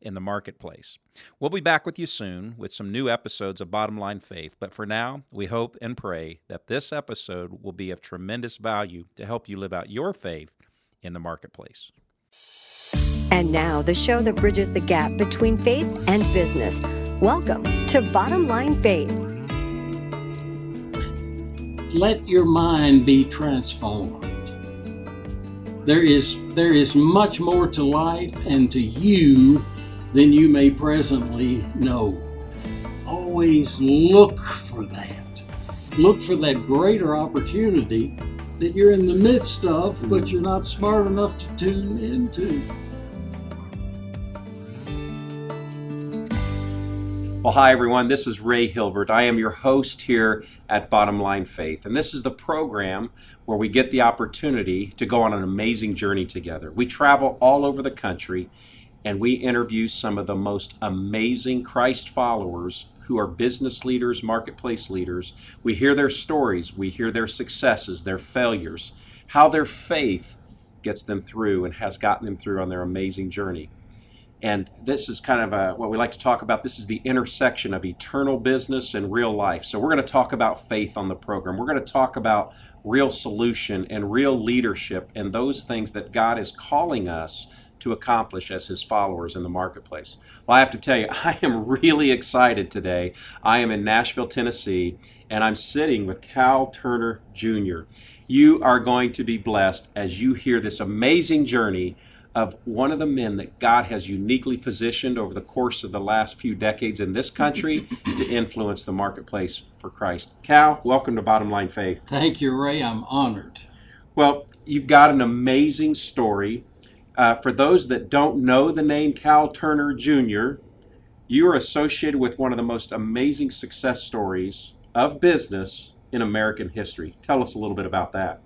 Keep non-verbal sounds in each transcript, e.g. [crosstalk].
in the marketplace. We'll be back with you soon with some new episodes of Bottom Line Faith, but for now, we hope and pray that this episode will be of tremendous value to help you live out your faith in the marketplace. And now, the show that bridges the gap between faith and business. Welcome to Bottom Line Faith. Let your mind be transformed. There is, there is much more to life and to you than you may presently know. Always look for that. Look for that greater opportunity that you're in the midst of, but mm-hmm. you're not smart enough to tune into. Well, hi everyone. This is Ray Hilbert. I am your host here at Bottom Line Faith, and this is the program where we get the opportunity to go on an amazing journey together. We travel all over the country and we interview some of the most amazing Christ followers who are business leaders, marketplace leaders. We hear their stories, we hear their successes, their failures, how their faith gets them through and has gotten them through on their amazing journey. And this is kind of a, what we like to talk about. This is the intersection of eternal business and real life. So, we're going to talk about faith on the program. We're going to talk about real solution and real leadership and those things that God is calling us to accomplish as his followers in the marketplace. Well, I have to tell you, [laughs] I am really excited today. I am in Nashville, Tennessee, and I'm sitting with Cal Turner Jr. You are going to be blessed as you hear this amazing journey of one of the men that God has uniquely positioned over the course of the last few decades in this country [laughs] to influence the marketplace for Christ. Cal, welcome to Bottom Line Faith. Thank you, Ray. I'm honored. Well, you've got an amazing story uh, for those that don't know the name Cal Turner Jr., you are associated with one of the most amazing success stories of business in American history. Tell us a little bit about that.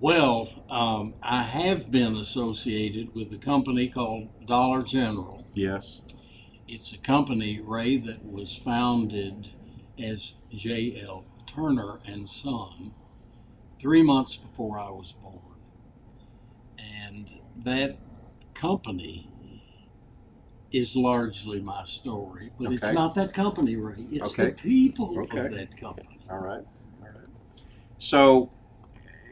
Well, um, I have been associated with a company called Dollar General. Yes. It's a company, Ray, that was founded as J.L. Turner and Son three months before I was born. And that company is largely my story, but okay. it's not that company, Ray. It's okay. the people okay. of that company. All right. All right. So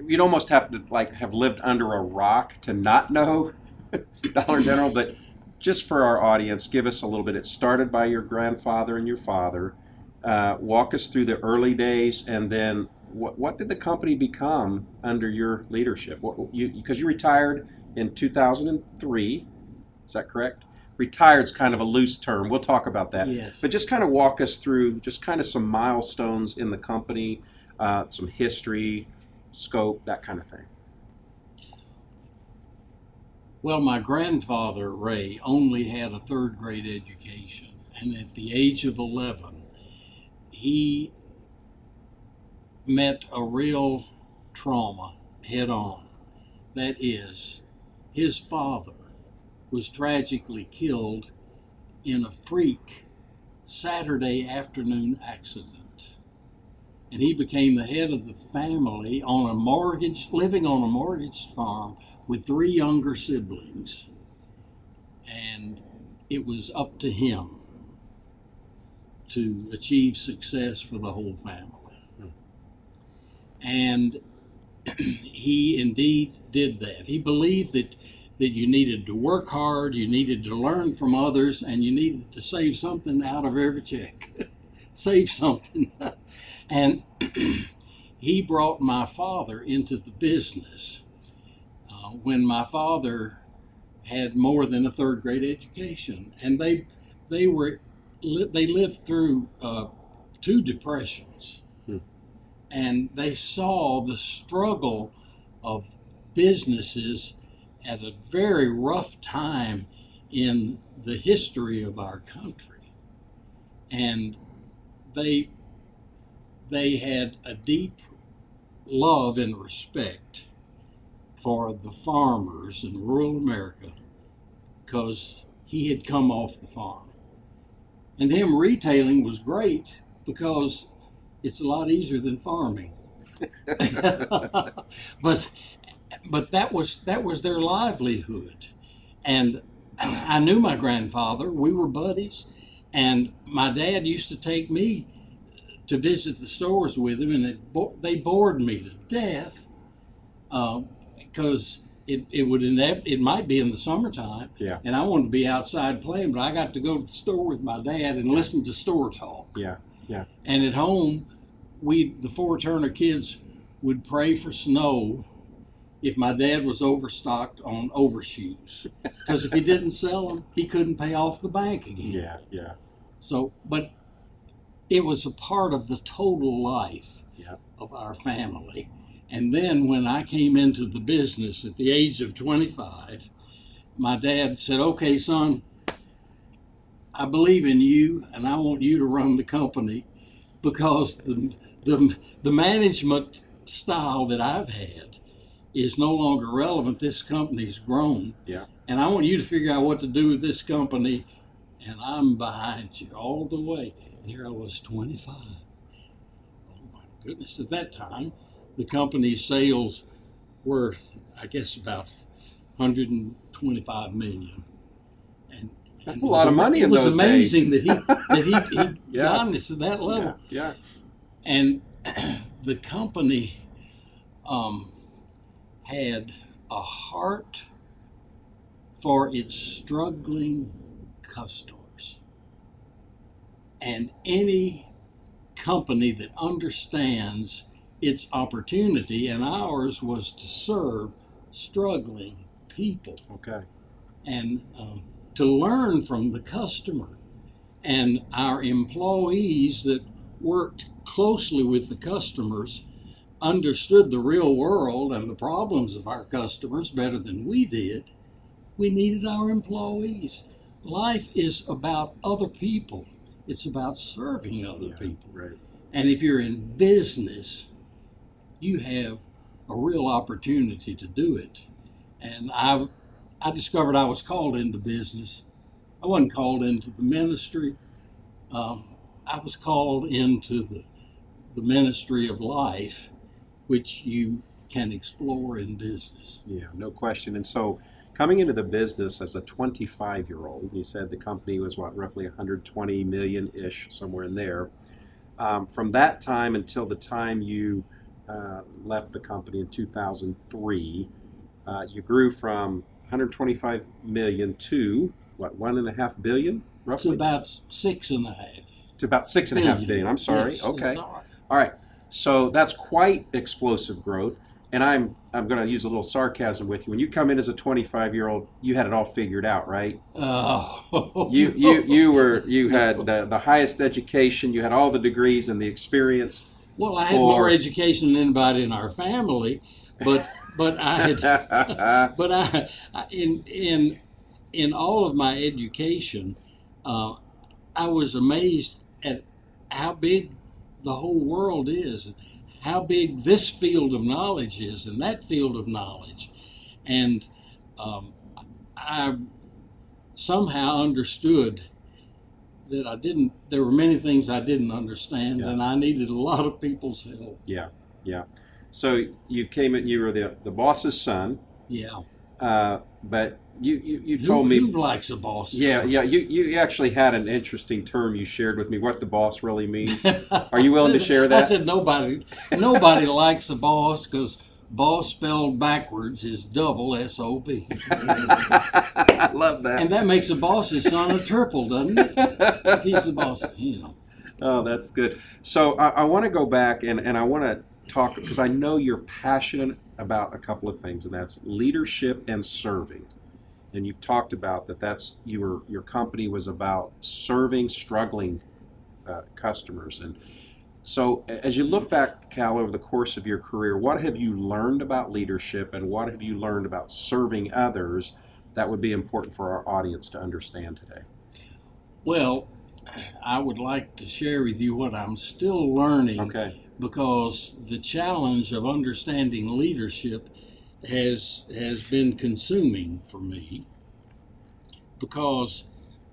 you'd almost have to like have lived under a rock to not know [laughs] Dollar General, but just for our audience, give us a little bit. It started by your grandfather and your father. Uh, walk us through the early days, and then what, what did the company become under your leadership? What, you because you retired in 2003, is that correct? Retired is kind of a loose term. We'll talk about that. Yes. But just kind of walk us through just kind of some milestones in the company, uh, some history, scope, that kind of thing. Well, my grandfather, Ray, only had a third grade education. And at the age of 11, he met a real trauma head on. That is, his father was tragically killed in a freak Saturday afternoon accident. And he became the head of the family on a mortgage, living on a mortgaged farm with three younger siblings. And it was up to him to achieve success for the whole family. And [clears throat] he indeed did that. He believed that that you needed to work hard, you needed to learn from others, and you needed to save something out of every check. [laughs] save something. [laughs] and [clears throat] he brought my father into the business uh, when my father had more than a third grade education, and they they were they lived through uh, two depressions and they saw the struggle of businesses at a very rough time in the history of our country. and they they had a deep love and respect for the farmers in rural America because he had come off the farm. And him retailing was great because it's a lot easier than farming. [laughs] but but that was that was their livelihood. And I knew my grandfather. We were buddies, and my dad used to take me to visit the stores with him, and it, they bored me to death because uh, it, it would inev- it might be in the summertime, Yeah. and I wanted to be outside playing, but I got to go to the store with my dad and listen to store talk. Yeah. Yeah. And at home, we the four Turner kids would pray for snow if my dad was overstocked on overshoes because if he didn't sell them, he couldn't pay off the bank again. Yeah. Yeah. So, but it was a part of the total life Yeah. of our family. And then when I came into the business at the age of 25, my dad said, Okay, son, I believe in you and I want you to run the company because the, the, the management style that I've had is no longer relevant. This company's grown. Yeah. And I want you to figure out what to do with this company. And I'm behind you all the way. And here I was 25. Oh my goodness. At that time, the company's sales were, I guess, about 125 million. And That's and a lot of money It was amazing that he that he, he [laughs] Yeah. gotten us to that level. Yeah. Yeah. And [clears throat] the company um, had a heart for its struggling customers. And any company that understands its opportunity, and ours was to serve struggling people Okay. and um, to learn from the customer. And our employees that worked closely with the customers understood the real world and the problems of our customers better than we did. We needed our employees. Life is about other people. It's about serving other Yeah, people. Right. And if you're in business, you have a real opportunity to do it. And I, I discovered I was called into business. I wasn't called into the ministry. Um, I was called into the, the ministry of life, which you can explore in business. Yeah, no question. And so, coming into the business as a 25 year old, you said the company was what, roughly 120 million ish, somewhere in there. Um, from that time until the time you uh, left the company in 2003, uh, you grew from 125 million to what, one and a half billion, roughly? about six and a half. to about six and a half billion. I'm sorry. Yes, okay. it's all right. All right. So that's quite explosive growth. And I'm I'm going to use a little sarcasm with you. When you come in as a 25 year old, you had it all figured out, right? Oh, You you [laughs] you were you had the, the highest education. You had all the degrees and the experience. Well, I had Or- more education than anybody in our family, but but I had [laughs] but I, I in in in all of my education, uh, I was amazed at how big the whole world is, and how big this field of knowledge is, and that field of knowledge, and um, I somehow understood that I didn't. There were many things I didn't understand, Yeah. and I needed a lot of people's help. yeah, yeah. So you came in. You were the the boss's son, Yeah. Uh, but you you, you Who- told me. who likes a boss? Yeah, yeah. You, you actually had an interesting term you shared with me. What the boss really means. [laughs] Are you willing to share that? I said nobody, nobody likes a boss because boss spelled backwards is double S O B, [laughs] I love that. and that makes a boss's son a triple, doesn't it? If he's the boss, you know. Oh, that's good. So I, I want to go back and, and I want to talk because I know you're passionate about a couple of things, and that's leadership and serving. And you've talked about that. That's your your company was about serving struggling uh, customers. And so, as you look back, Cal, over the course of your career, what have you learned about leadership, and what have you learned about serving others that would be important for our audience to understand today? Well, I would like to share with you what I'm still learning Okay. Because the challenge of understanding leadership has has been consuming for me because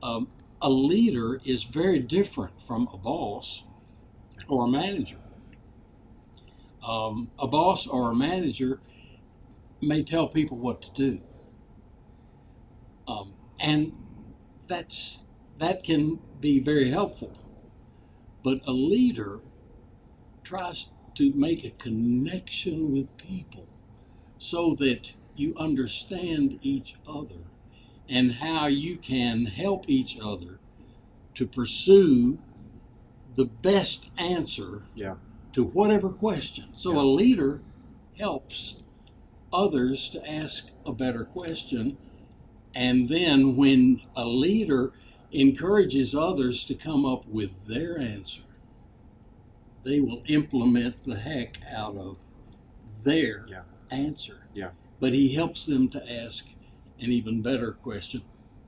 um, a leader is very different from a boss or a manager. Um, a boss or a manager may tell people what to do, um, and that's that can be very helpful. But a leader tries to make a connection with people so that you understand each other and how you can help each other to pursue the best answer Yeah. to whatever question. So Yeah. a leader helps others to ask a better question. And then when a leader encourages others to come up with their answer, they will implement the heck out of their Yeah. answer. Yeah. But he helps them to ask an even better question.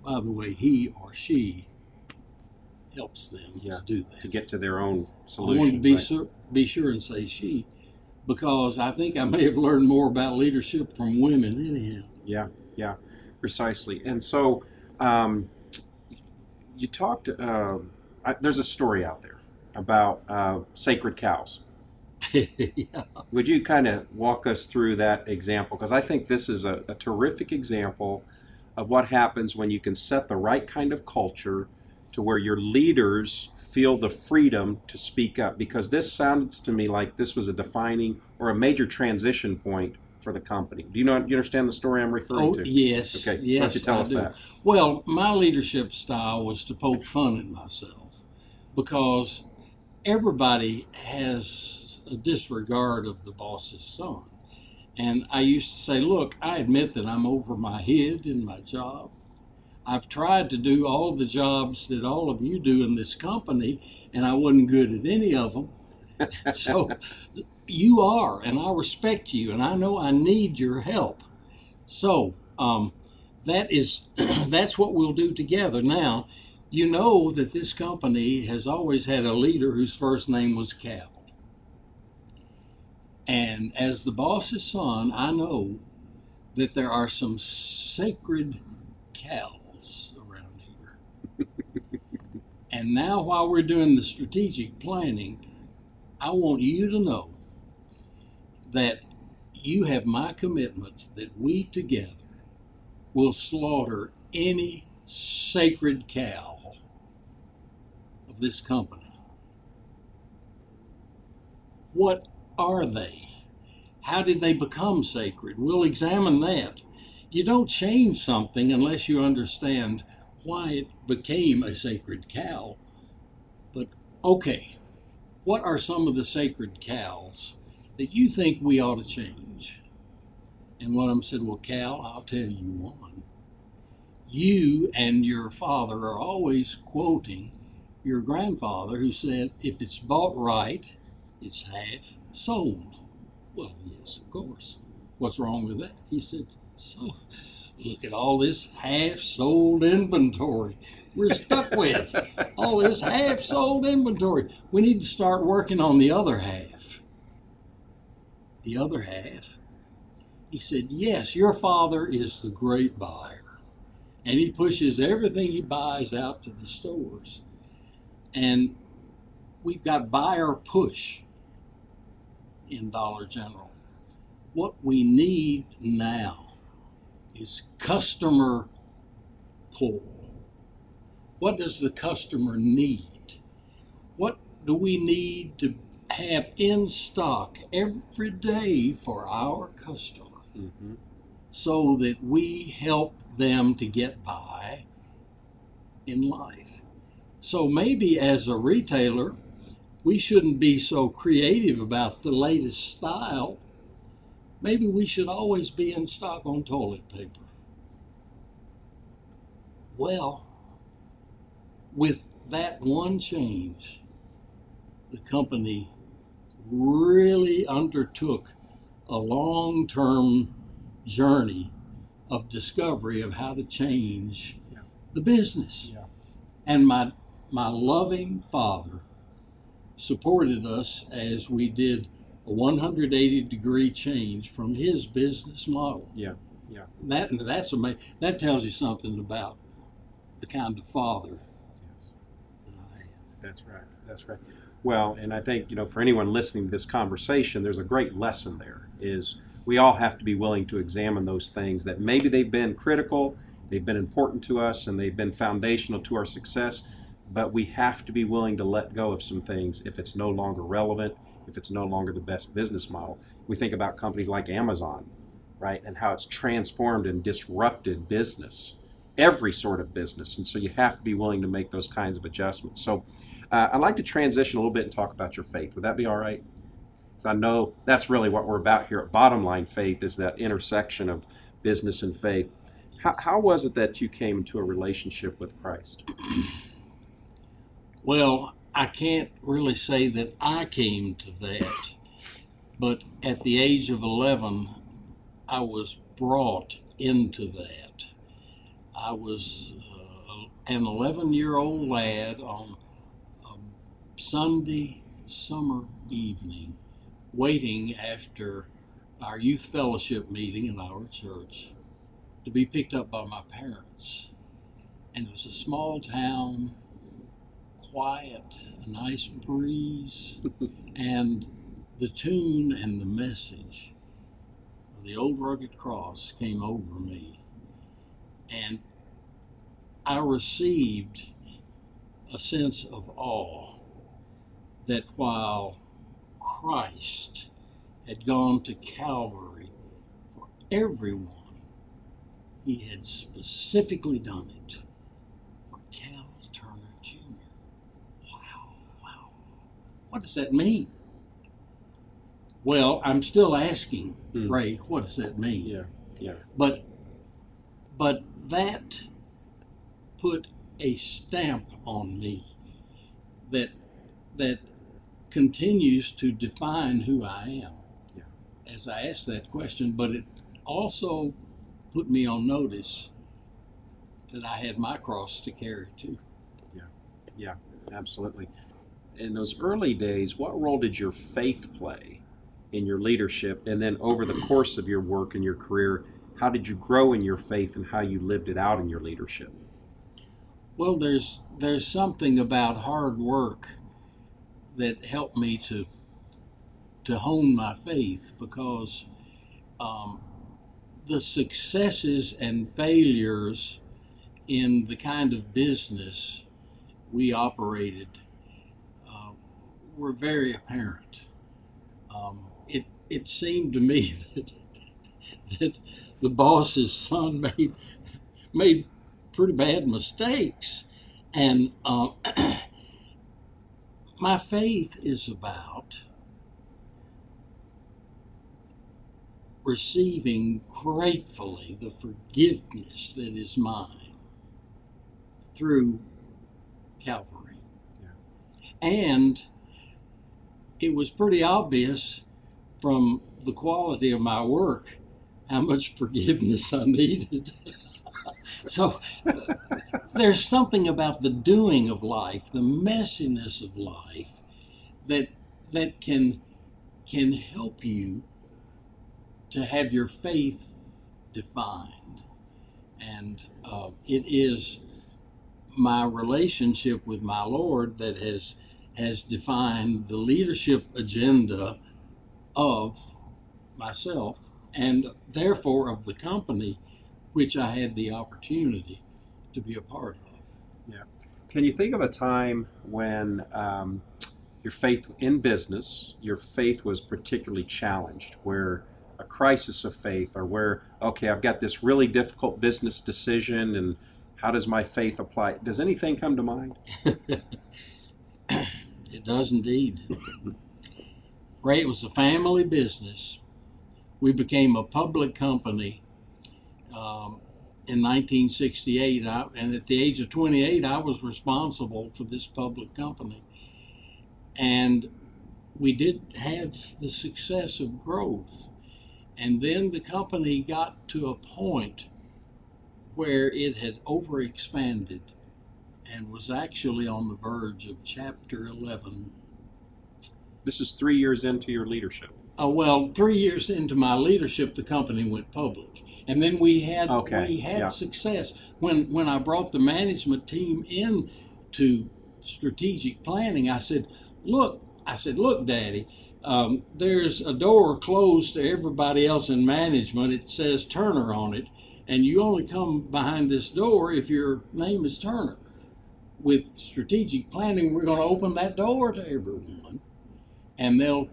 By the way, he or she helps them Yeah, to do that. To get to their own solution. I want to be right? sure, be sure and say she, because I think I may have learned more about leadership from women anyhow. Yeah, yeah, precisely. And so, um, you talked. Uh, I, there's a story out there about uh, sacred cows. [laughs] yeah. Would you kind of walk us through that example? Because I think this is a, a terrific example of what happens when you can set the right kind of culture to where your leaders feel the freedom to speak up. Because this sounds to me like this was a defining or a major transition point for the company. Do you know? Do you understand the story I'm referring Oh to? yes, Okay, why yes. don't you tell I us do. that? Well, my leadership style was to poke fun at myself because everybody has a disregard of the boss's son. And I used to say, look, I admit that I'm over my head in my job. I've tried to do all the jobs that all of you do in this company, and I wasn't good at any of them. [laughs] so you are, and I respect you, and I know I need your help. So um, that is [clears throat] that's what we'll do together. Now, you know that this company has always had a leader whose first name was Cal. And as the boss's son, I know that there are some sacred cows around here. [laughs] and now, while we're doing the strategic planning, I want you to know that you have my commitment that we together will slaughter any sacred cow of this company. What are they? How did they become sacred? We'll examine that. You don't change something unless you understand why it became a sacred cow. But okay, what are some of the sacred cows that you think we ought to change? And one of them said, Well, Cal, I'll tell you one. You and your father are always quoting your grandfather who said, If it's bought right, it's half sold. Well, yes, of course. What's wrong with that? He said, So look at all this half sold inventory we're stuck with. all this half sold inventory. We need to start working on the other half. The other half? He said, Yes, your father is the great buyer. And he pushes everything he buys out to the stores. And we've got buyer push in Dollar General. What we need now is customer pull. What does the customer need? What do we need to have in stock every day for our customer hmm so that we help them to get by in life? So maybe as a retailer, we shouldn't be so creative about the latest style. Maybe we should always be in stock on toilet paper. Well, with that one change, the company really undertook a long term journey of discovery of how to change Yeah. the business. Yeah. And my my loving father supported us as we did a 180 degree change from his business model. Yeah, yeah. That that's amazing. That tells you something about the kind of father Yes. that I am. That's right. That's right. Well, and I think you know, for anyone listening to this conversation, there's a great lesson there. Is we all have to be willing to examine those things that maybe they've been critical, they've been important to us, and they've been foundational to our success. But we have to be willing to let go of some things if it's no longer relevant, if it's no longer the best business model. We think about companies like Amazon, right, and how it's transformed and disrupted business, every sort of business. And so you have to be willing to make those kinds of adjustments. So uh, I'd like to transition a little bit and talk about your faith. Would that be all right? Because I know that's really what we're about here at Bottom Line Faith is that intersection of business and faith. How, how was it that you came into a relationship with Christ? Well, I can't really say that I came to that, but at the age of 11, I was brought into that. I was uh, an 11 year old lad on a Sunday summer evening, waiting after our youth fellowship meeting in our church to be picked up by my parents. And it was a small town quiet, a nice breeze, and the tune and the message of the old rugged cross came over me. And I received a sense of awe that while Christ had gone to Calvary for everyone, he had specifically done it for Cal Turner Jr. Wow, wow. What does that mean? Well, I'm still asking, Hmm. Ray, what does that mean? Yeah, yeah, But but that put a stamp on me that that continues to define who I am. Yeah. As I asked that question, but it also put me on notice that I had my cross to carry too. Yeah, yeah, absolutely. In those early days, what role did your faith play in your leadership? And then over the course of your work and your career, how did you grow in your faith and how you lived it out in your leadership? Well, there's there's something about hard work that helped me to to hone my faith because um, the successes and failures in the kind of business we operated were very apparent. Um, it it seemed to me [laughs] that that the boss's son made made pretty bad mistakes, and uh, [clears throat] my faith is about receiving gratefully the forgiveness that is mine through Calvary. And it was pretty obvious from the quality of my work how much [laughs] forgiveness I needed. [laughs] so there's something about the doing of life, the messiness of life, that that can can help you to have your faith defined, and uh, it is my relationship with my Lord that has has defined the leadership agenda of myself and therefore of the company which I had the opportunity to be a part of. Yeah. Can you think of a time when um, your faith in business, your faith was particularly challenged, where a crisis of faith, or where, okay, I've got this really difficult business decision, and how does my faith apply? Does anything come to mind? [laughs] It does indeed. Ray, it was a family business. We became a public company um, in 1968, I, and at the age of 28, I was responsible for this public company. And we did have the success of growth. And then the company got to a point where it had overexpanded and was actually on the verge of Chapter 11. This is three years into your leadership. Uh, well, three years into my leadership, the company went public, and then we had Okay, we had yeah. success when when I brought the management team in to strategic planning. I said, "Look," I said, "Look, Daddy, um, there's a door closed to everybody else in management. It says Turner on it, and you only come behind this door if your name is Turner. With strategic planning, we're going to open that door to everyone, and they'll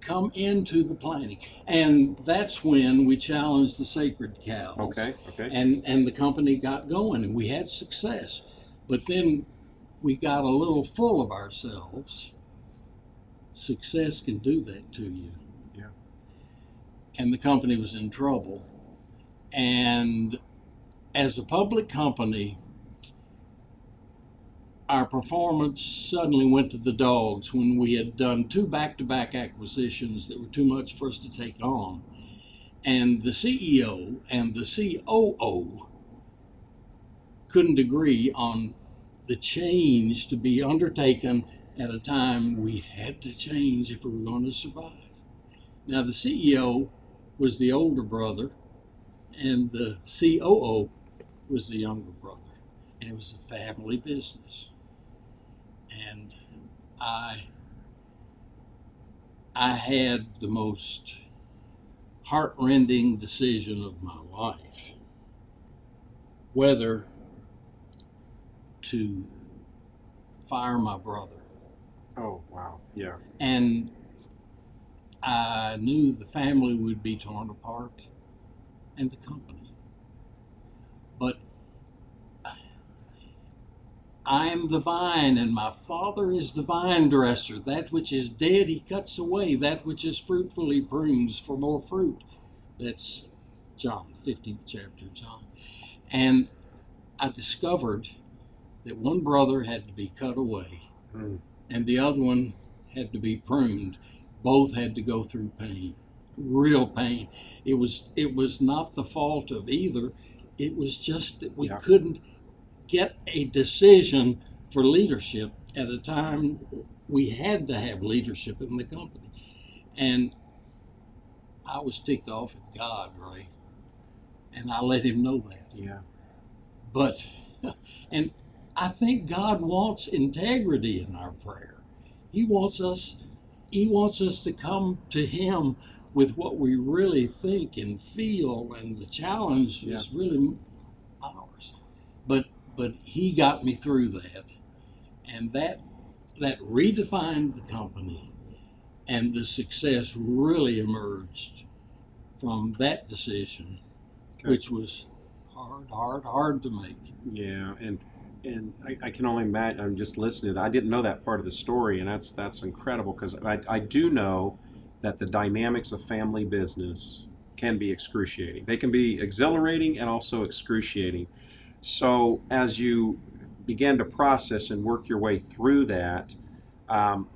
come into the planning. And that's when we challenged the sacred cows. Okay, okay. And and the company got going and we had success. But then we got a little full of ourselves. Success can do that to you. Yeah. And the company was in trouble. And as a public company, our performance suddenly went to the dogs when we had done two back to back acquisitions that were too much for us to take on. And the CEO and the COO couldn't agree on the change to be undertaken at a time we had to change if we were going to survive. Now, the CEO was the older brother, and the COO was the younger brother, and it was a family business. And I, I had the most heartrending decision of my life whether to fire my brother. Oh, wow. Yeah. And I knew the family would be torn apart and the company. But I am the vine, and my Father is the vine dresser. That which is dead, he cuts away. That which is fruitful, he prunes for more fruit. That's John, 15th chapter of John. And I discovered that one brother had to be cut away Mm. and the other one had to be pruned. Both had to go through pain, real pain. It was it was not the fault of either. It was just that we Yeah. couldn't get a decision for leadership at a time we had to have leadership in the company. And I was ticked off at God, Ray. And I let him know that. Yeah. But, [laughs] and I think God wants integrity in our prayer. He wants us, He wants us to come to Him with what we really think and feel, and the challenge is really ours. But, but He got me through that, and that, that redefined the company, and the success really emerged from that decision, Okay. which was hard, hard, hard to make. Yeah, and and I, I can only imagine. I'm just listening. I didn't know that part of the story, and that's that's incredible because I, I do know that the dynamics of family business can be excruciating. They can be exhilarating and also excruciating. So as you began to process and work your way through that, um,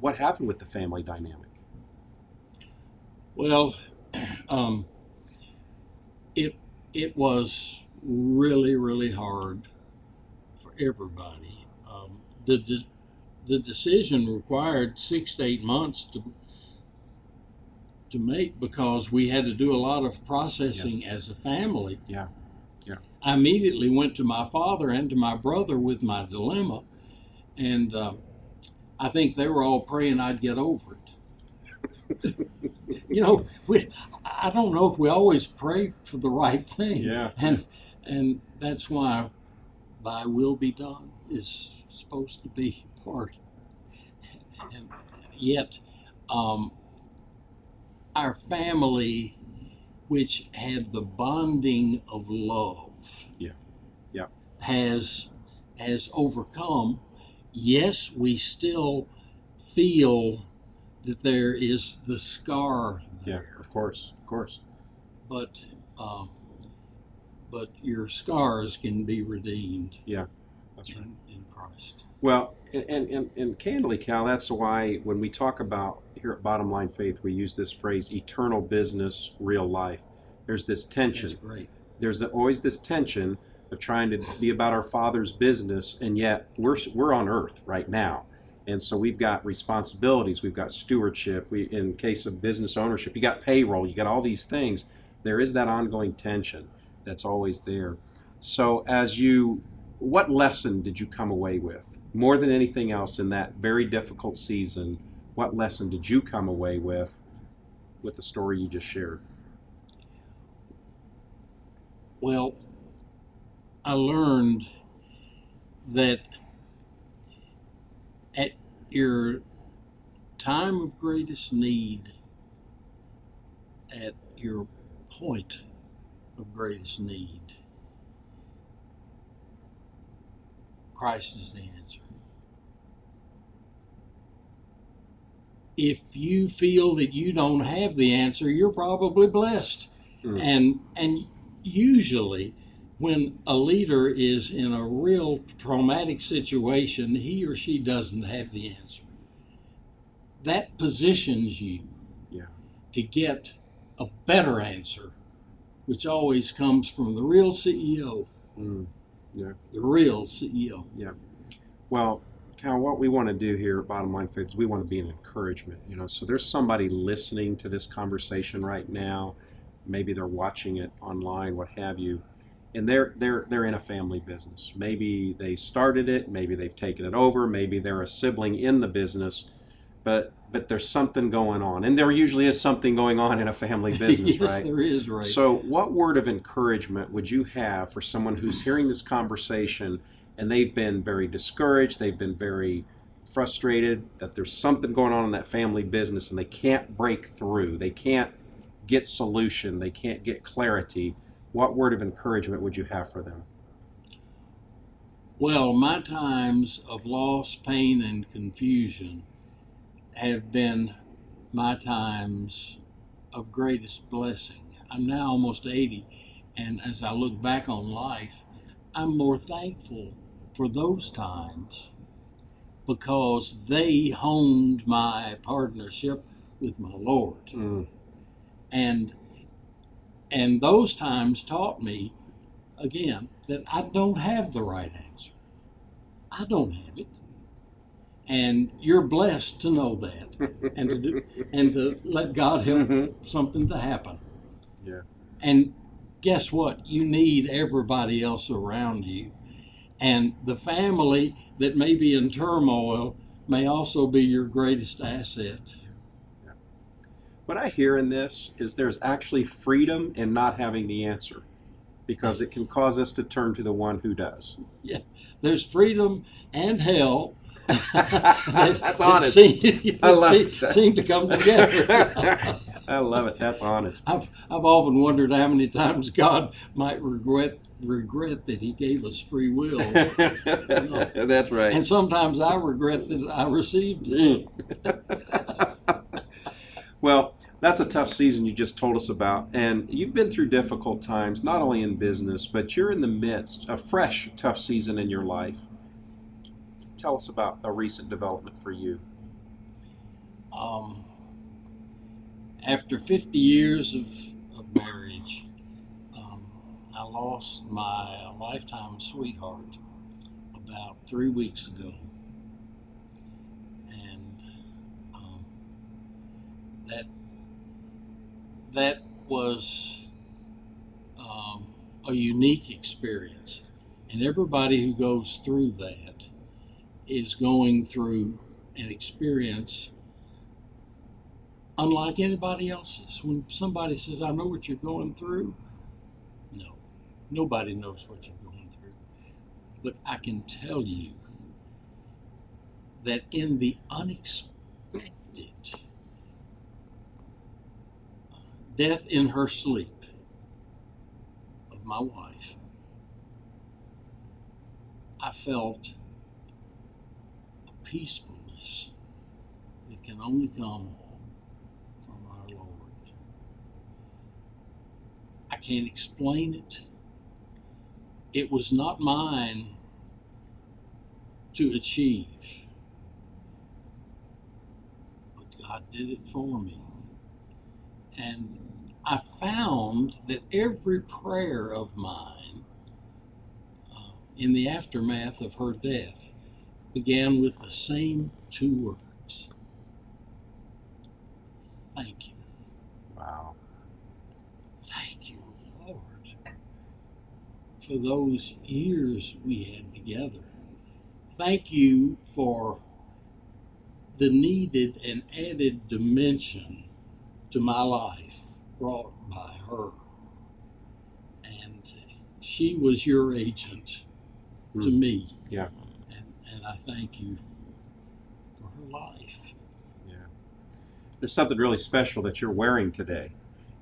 what happened with the family dynamic? Well, um, it it was really really hard for everybody. Um, the de- the decision required six to eight months to to make because we had to do a lot of processing as a family. Yeah. I immediately went to my father and to my brother with my dilemma, and um, I think they were all praying I'd get over it. you know, we, I don't know if we always pray for the right thing. Yeah. And and that's why thy will be done is supposed to be part. And yet, um, our family, which had the bonding of love, Yeah. Yeah. has has overcome. Yes, we still feel that there is the scar Yeah, there, of course, of course. but um, but your scars can be redeemed Yeah, that's right. in, in Christ. Well, and, and, and candidly, Cal, that's why when we talk about here at Bottom Line Faith, we use this phrase eternal business, real life. There's this tension. That's great. There's always this tension of trying to be about our Father's business, and yet we're we're on earth right now. And so we've got responsibilities, we've got stewardship. We, in case of business ownership, you got payroll, you got all these things. There is that ongoing tension that's always there. So, as you, what lesson did you come away with more than anything else in that very difficult season? What lesson did you come away with with the story you just shared? Well, I learned that at your time of greatest need, at your point of greatest need, Christ is the answer. If you feel that you don't have the answer, you're probably blessed. Mm. And and usually when a leader is in a real traumatic situation, he or she doesn't have the answer. That positions you Yeah. to get a better answer, which always comes from the real CEO, Mm. Yeah. the real CEO. Yeah. Well, Cal, what we want to do here at Bottom Line Faith is we want to be an encouragement. You know, so there's somebody listening to this conversation right now. Maybe they're watching it online, what have you, and they're they're they're in a family business. Maybe they started it, maybe they've taken it over, maybe they're a sibling in the business, but but there's something going on, and there usually is something going on in a family [laughs] business, yes, right? there is, right? So, what word of encouragement would you have for someone who's hearing this conversation and they've been very discouraged, they've been very frustrated that there's something going on in that family business and they can't break through, they can't get solution, they can't get clarity? What word of encouragement would you have for them? Well, my times of loss, pain, and confusion have been my times of greatest blessing. I'm now almost 80, and as I look back on life, I'm more thankful for those times because they honed my partnership with my Lord. Mm, And and those times taught me again that I don't have the right answer. I don't have it. And you're blessed to know that [laughs] and to do, and to let God help Mhm. something to happen. Yeah. And guess what? You need everybody else around you. And the family that may be in turmoil may also be your greatest asset. What I hear in this is there's actually freedom in not having the answer because it can cause us to turn to the one who does. Yeah, there's freedom and hell. [laughs] That's honest. Seem, [laughs] I love seem, that. seem to come together. [laughs] I love it. That's honest. I've, I've often wondered how many times God might regret regret that He gave us free will, That's right. and sometimes I regret that I received it. well, that's a tough season you just told us about. And you've been through difficult times, not only in business, but you're in the midst of a fresh, tough season in your life. Tell us about a recent development for you. Um, after 50 years of, of marriage, um, I lost my lifetime sweetheart about three weeks ago. And um, that, that was um, a unique experience. And everybody who goes through that is going through an experience unlike anybody else's. When somebody says, I know what you're going through, no, nobody knows what you're going through. But I can tell you that in the unexpected death in her sleep of my wife, I felt a peacefulness that can only come from our Lord. I can't explain it. It was not mine to achieve, but God did it for me. And I found that every prayer of mine uh, in the aftermath of her death began with the same two words Thank you. Wow. Thank you, Lord, for those years we had together. Thank you for the needed and added dimension to my life brought by her. And she was your agent to Hmm. me. Yeah. And, and I thank you for her life. Yeah. There's something really special that you're wearing today.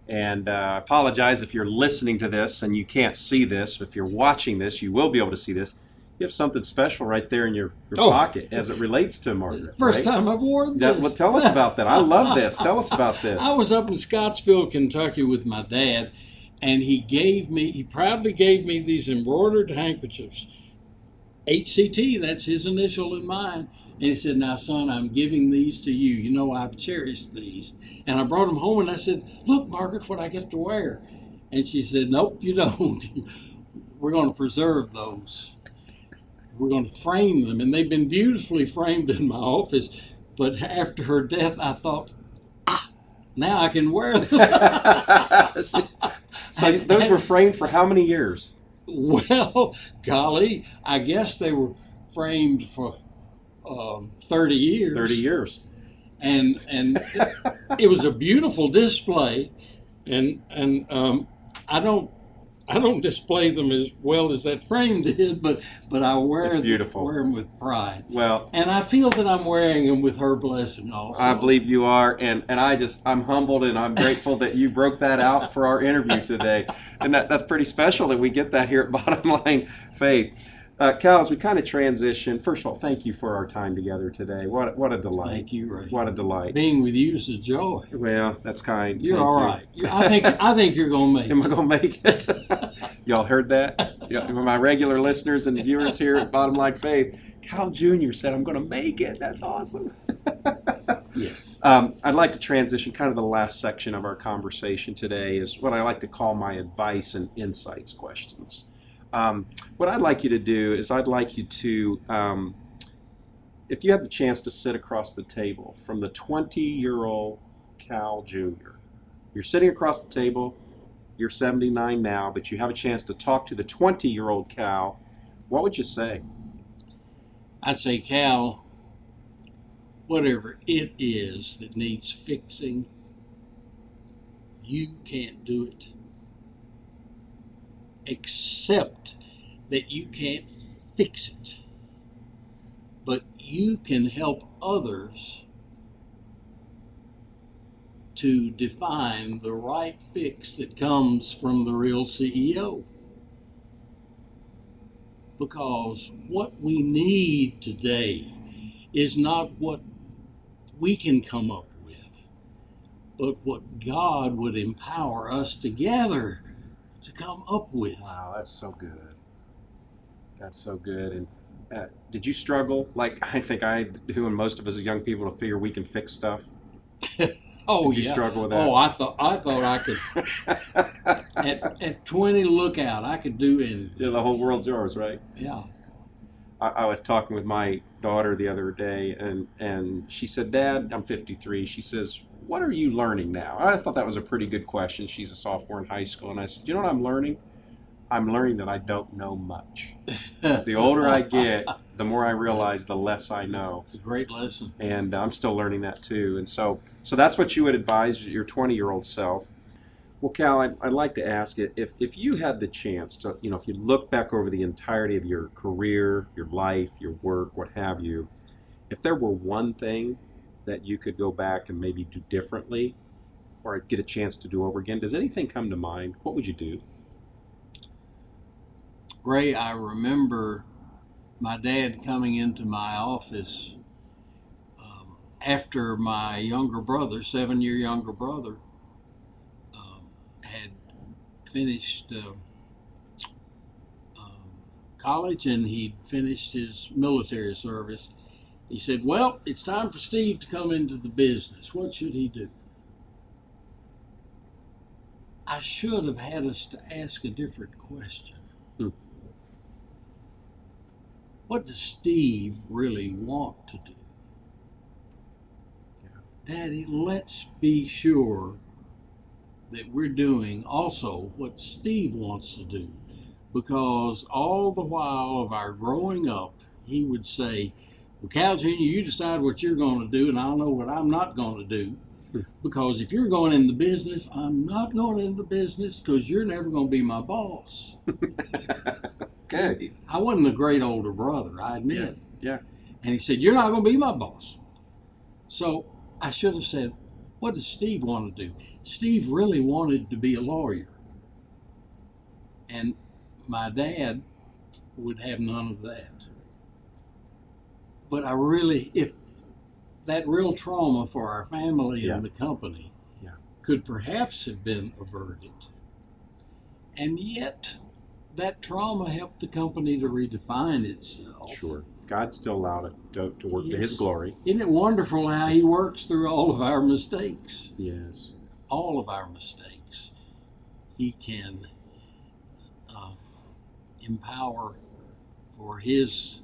And uh, I apologize if you're listening to this and you can't see this. If you're watching this, you will be able to see this. You have something special right there in your, your Oh. pocket as it relates to Margaret. [laughs] First right? time I've worn this. well, tell us about that. I love this. Tell us about [laughs] this. I was up in Scottsville, Kentucky with my dad, and he gave me, he proudly gave me these embroidered handkerchiefs. HCT, that's his initial and mine. And he said, Now, son, I'm giving these to you. You know, I've cherished these. And I brought them home and I said, Look, Margaret, what I get to wear. And she said, Nope, you [laughs] don't. We're going to preserve those. We're going to frame them. And they've been beautifully framed in my office. But after her death, I thought, ah, now I can wear them. [laughs] so those were framed for how many years? well, golly, I guess they were framed for um, 30 years. 30 years. And, and it, it was a beautiful display. And, and um, I don't I don't display them as well as that frame did, but but I wear It's them, beautiful. wear them with pride, Well, and I feel that I'm wearing them with her blessing also. I believe you are, and, and I just I'm humbled and I'm grateful that you broke that out for our interview today, and that, that's pretty special that we get that here at [laughs] Bottom Line Faith. Uh, Cal, as we kind of transition, first of all, thank you for our time together today. What what a delight! Thank you, Ray. What a delight! Being with you is a joy. Well, that's kind. You're Thank all you. right. I think I think you're gonna make. It. [laughs] Am I gonna make it? [laughs] Y'all heard that? [laughs] Yeah, my regular listeners and viewers here at Bottom Line Faith, Cal Jr. said I'm gonna make it. That's awesome. Yes. Um, I'd like to transition kind of the last section of our conversation today is what I like to call my advice and insights questions. Um, what I'd like you to do is I'd like you to, um, if you had the chance to sit across the table from the 20 year old Cal Jr., you're sitting across the table, you're 79 now, but you have a chance to talk to the 20 year old Cal, what would you say? I'd say, Cal, whatever it is that needs fixing, you can't do it. Except that you can't fix it. But you can help others to define the right fix that comes from the real CEO because what we need today is not what we can come up with, but what God would empower us together to come up with. Wow, that's so good. That's so good. And uh, did you struggle, like I think I do, and most of us as young people, to figure we can fix stuff? [laughs] Oh Did you yeah. struggle with that? Oh, I thought I thought I could [laughs] at at twenty lookout I could do anything. Yeah, the whole world's yours, right? Yeah. I, I was talking with my daughter the other day, and and she said, "Dad, I'm 53." She says, "What are you learning now?" I thought that was a pretty good question. She's a sophomore in high school, and I said, "You know what I'm learning? I'm learning that I don't know much. [laughs] The older I get, the more I realize the less I know." It's a great lesson. and I'm still learning that too. And so, so that's what you would advise your 20 year old self. Well, Cal, I'd, I'd like to ask it if if you had the chance to, you know, if you look back over the entirety of your career, your life, your work, what have you, if there were one thing that you could go back and maybe do differently, or get a chance to do over again, does anything come to mind? What would you do? Ray, I remember my dad coming into my office um, after my younger brother, seven year younger brother, um, had finished uh, college and he'd finished his military service. He said, Well, it's time for Steve to come into the business. What should he do? I should have had us to ask a different question. Hmm. what does Steve really want to do? Daddy, let's be sure that we're doing also what Steve wants to do. Because all the while of our growing up, he would say, Well, Cal Jr., you decide what you're going to do, and I'll know what I'm not going to do. Because if you're going into business, I'm not going into business because you're never going to be my boss. [laughs] Okay. I wasn't a great older brother, I admit. Yeah. And he said, You're not going to be my boss. So I should have said, What does Steve want to do? Steve really wanted to be a lawyer. And my dad would have none of that. But I really, if that real trauma for our family Yeah. and the company Yeah. could perhaps have been averted. And yet, that trauma helped the company to redefine itself. Sure. God still allowed it to, to work to His glory. Isn't it wonderful how He works through all of our mistakes? Yes. All of our mistakes. He can um, empower for His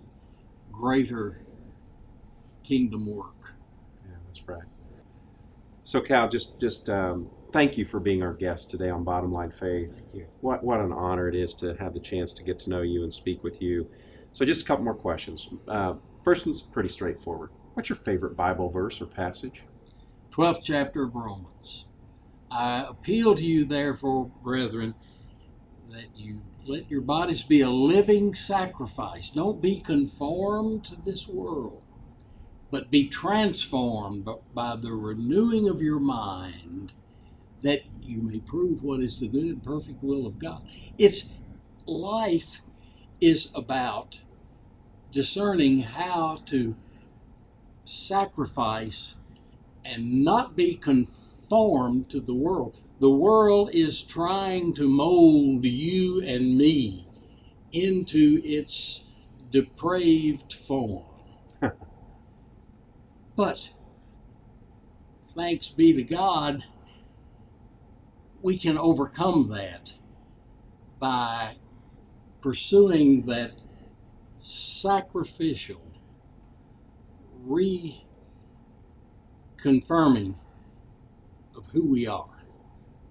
greater kingdom work. Yeah, that's right. So, Cal, just just um, thank you for being our guest today on Bottom Line Faith. Thank you. What what an honor it is to have the chance to get to know you and speak with you. So, just a couple more questions. Uh, first one's pretty straightforward. What's your favorite Bible verse or passage? 12th chapter of Romans. I appeal to you, therefore, brethren, that you let your bodies be a living sacrifice. Don't be conformed to this world, but be transformed by the renewing of your mind, that you may prove what is the good and perfect will of God. It's life is about discerning how to sacrifice and not be conformed to the world. The world is trying to mold you and me into its depraved form. But thanks be to God, we can overcome that by pursuing that sacrificial, reconfirming of who we are.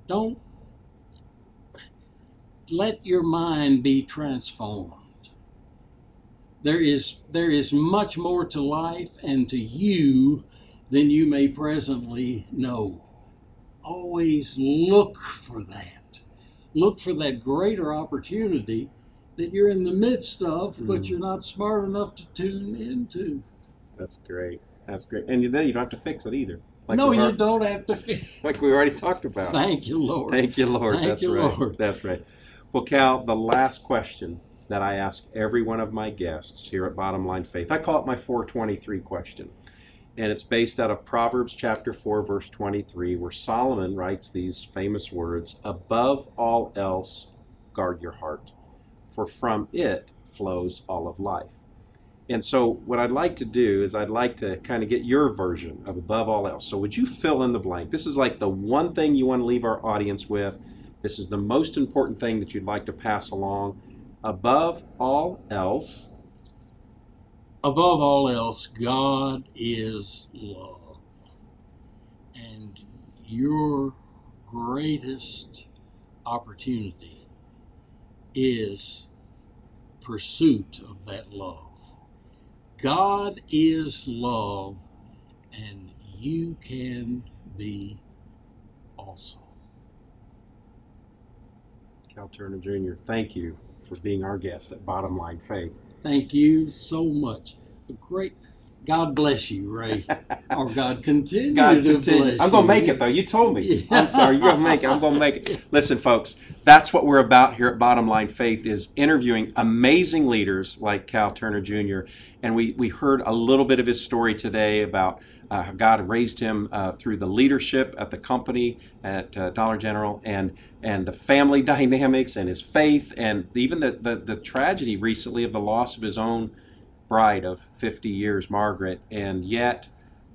Don't let your mind be transformed. There is there is much more to life and to you than you may presently know. Always look for that. Look for that greater opportunity that you're in the midst of, but Mm. you're not smart enough to tune into. That's great. That's great. And then you don't have to fix it either. no, we've you don't have to. [laughs] Like we already talked about. Thank you, Lord. Thank you, Lord. Thank That's you, right. Lord. That's right. Well, Cal, the last question that I ask every one of my guests here at Bottom Line Faith, I call it my 423 question. And it's based out of Proverbs chapter 4, verse 23, where Solomon writes these famous words Above all else, guard your heart, for from it flows all of life. And so, what I'd like to do is, I'd like to kind of get your version of above all else. So, would you fill in the blank? This is like the one thing you want to leave our audience with. This is the most important thing that you'd like to pass along. Above all else, Above all else, God is love. And your greatest opportunity is pursuit of that love. God is love, and you can be also. Cal Turner Jr., thank you for being our guest at Bottom Line Faith. Thank you so much. A great God bless you, Ray. [laughs] or God continue God to continue. bless I'm going to make it, though. You told me. Yeah. I'm sorry. You're going to make it. I'm going to make it. [laughs] Listen, folks, that's what we're about here at Bottom Line Faith is interviewing amazing leaders like Cal Turner Jr. And we, we heard a little bit of his story today about uh, how God raised him uh, through the leadership at the company at uh, Dollar General and and the family [laughs] dynamics and his faith and even the, the, the tragedy recently of the loss of his own bride of 50 years, Margaret. And yet,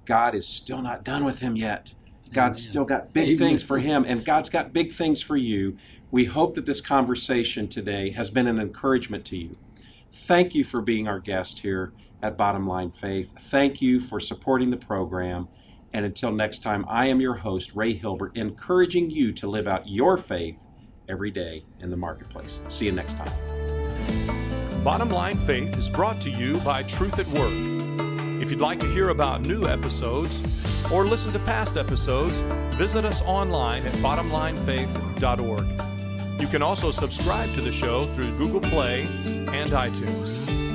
God is still not done with him yet. God's Amen. still got big Amen. things for him, and God's got big things for you. We hope that this conversation today has been an encouragement to you, Thank you for being our guest here at Bottom Line Faith. Thank you for supporting the program. And until next time, I am your host, Ray Hilbert, encouraging you to live out your faith every day in the marketplace. See you next time. Bottom Line Faith is brought to you by Truth at Work. If you'd like to hear about new episodes or listen to past episodes, visit us online at bottomlinefaith.org. You can also subscribe to the show through Google Play and iTunes.